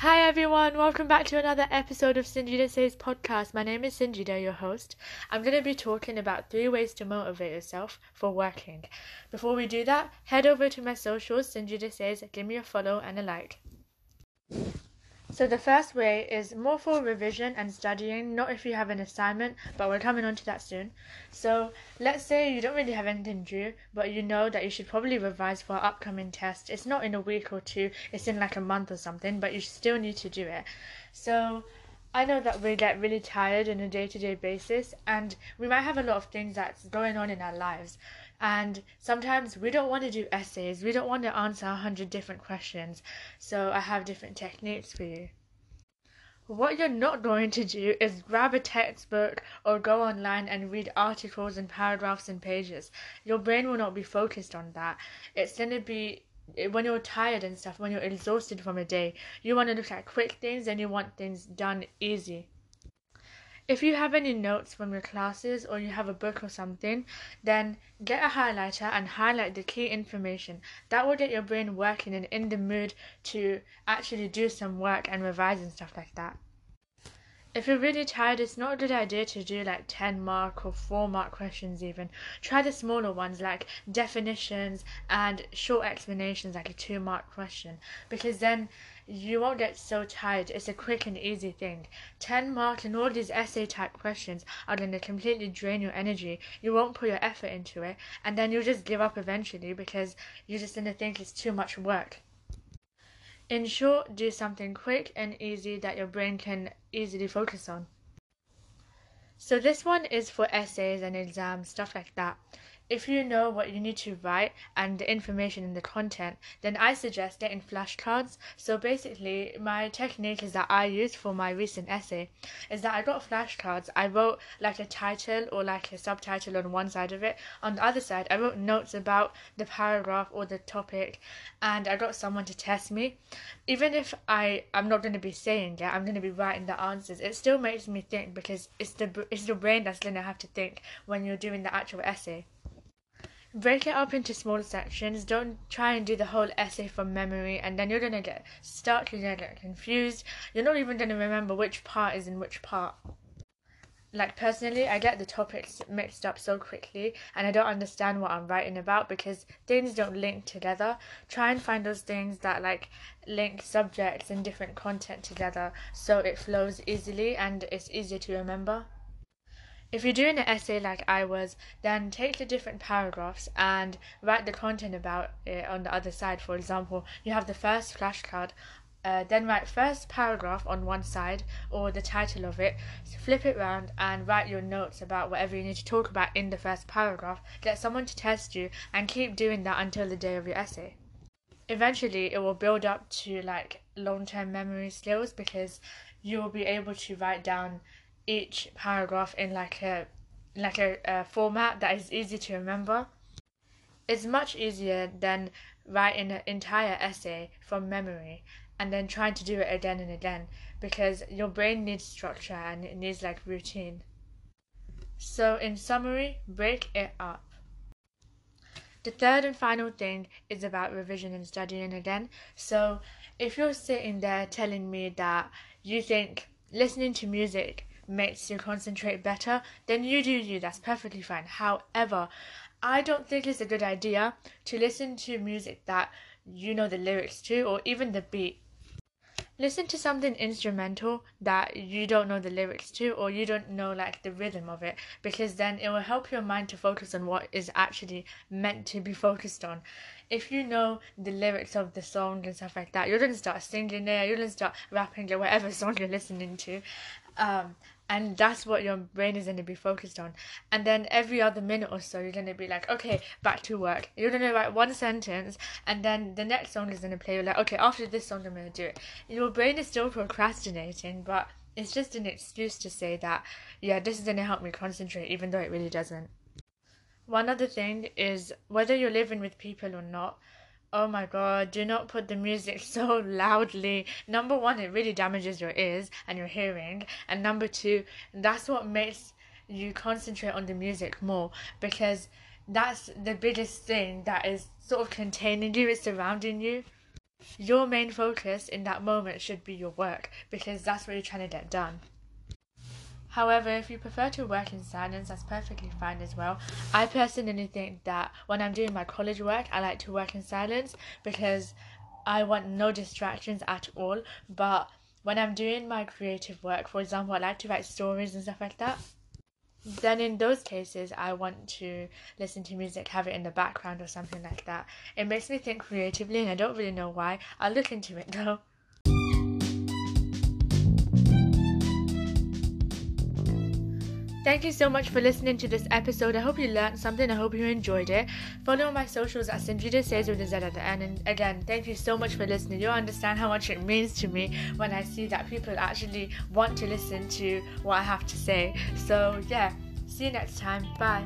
Hi everyone, welcome back to another episode of Sanjita Says podcast. My name is Sanjita, your host. I'm going to be talking about three ways to motivate yourself for working. Before we do that, head over to my socials, Sanjita Says, give me a follow and a like. So the first way is more for revision and studying, not if you have an assignment, but we're coming on to that soon. So let's say you don't really have anything due, but you know that you should probably revise for an upcoming test. It's not in a week or two, it's in like a month or something, but you still need to do it. So I know that we get really tired on a day to day basis, and we might have a lot of things that's going on in our lives. And sometimes we don't want to do essays, we don't want to answer a hundred different questions. So I have different techniques for you. What you're not going to do is grab a textbook or go online and read articles and paragraphs and pages. Your brain will not be focused on that. It's going to be eh, when you're tired and stuff, when you're exhausted from a day, you want to look at quick things and you want things done easy. If you have any notes from your classes or you have a book or something, then get a highlighter and highlight the key information. That will get your brain working and in the mood to actually do some work and revise and stuff like that. If you're really tired, it's not a good idea to do like 10 mark or 4 mark questions even. Try the smaller ones like definitions and short explanations like a 2 mark question because then you won't get so tired. It's a quick and easy thing. 10 mark and all these essay type questions are going to completely drain your energy. You won't put your effort into it and then you'll just give up eventually because you're just going to think it's too much work. In short, do something quick and easy that your brain can easily focus on. So this one is for essays and exams, stuff like that. If you know what you need to write and the information in the content, then I suggest getting flashcards. So basically, my technique is that I used for my recent essay is that I got flashcards. I wrote like a title or like a subtitle on one side of it. On the other side, I wrote notes about the paragraph or the topic, and I got someone to test me. Even if I I'm not going to be saying it, I'm going to be writing the answers. It still makes me think because it's the it's the brain that's going to have to think when you're doing the actual essay. Break it up into smaller sections. Don't try and do the whole essay from memory, and then you're gonna get stuck. You're gonna get confused. You're not even gonna remember which part is in which part. Like personally, I get the topics mixed up so quickly, and I don't understand what I'm writing about because things don't link together. Try and find those things that like link subjects and different content together, so it flows easily and it's easier to remember. If you're doing an essay like I was, then take the different paragraphs and write the content about it on the other side. For example, you have the first flashcard, uh, then write first paragraph on one side or the title of it, flip it round and write your notes about whatever you need to talk about in the first paragraph. Get someone to test you and keep doing that until the day of your essay. Eventually, it will build up to like long term memory skills because you will be able to write down each paragraph in like a like a, a format that is easy to remember. It's much easier than writing an entire essay from memory and then trying to do it again and again because your brain needs structure and it needs like routine. So, in summary, break it up. The third and final thing is about revision and studying again. So, if you're sitting there telling me that you think listening to music makes you concentrate better, then you do you. That's perfectly fine. However, I don't think it's a good idea to listen to music that you know the lyrics to or even the beat. Listen to something instrumental that you don't know the lyrics to or you don't know like the rhythm of it because then it will help your mind to focus on what is actually meant to be focused on. If you know the lyrics of the song and stuff like that, you're gonna start singing there, you're gonna start rapping or whatever song you're listening to. Um, and that's what your brain is going to be focused on. And then every other minute or so you're going to be like okay back to work. You're going to write one sentence and then the next song is going to play you're like okay after this song i'm going to do it. Your brain is still procrastinating but it's just an excuse to say that yeah this is going to help me concentrate even though it really doesn't. One other thing is whether you're living with people or not Oh my god, do not put the music so loudly. Number one, it really damages your ears and your hearing. And number two, that's what makes you concentrate on the music more because that's the biggest thing that is sort of containing you, it's surrounding you. your main focus in that moment should be your work because that's what you're trying to get done. However, if you prefer to work in silence, that's perfectly fine as well. I personally think that when I'm doing my college work, I like to work in silence because I want no distractions at all. But when I'm doing my creative work, for example, I like to write stories and stuff like that. Then in those cases, I want to listen to music, have it in the background or something like that. It makes me think creatively, and I don't really know why. I'll look into it though. Thank you so much for listening to this episode. I hope you learned something. I hope you enjoyed it. Follow my socials at Sanjita Says with a Z at the end. And again, thank you so much for listening. You'll understand how much it means to me when I see that people actually want to listen to what I have to say. So, yeah, see you next time. Bye.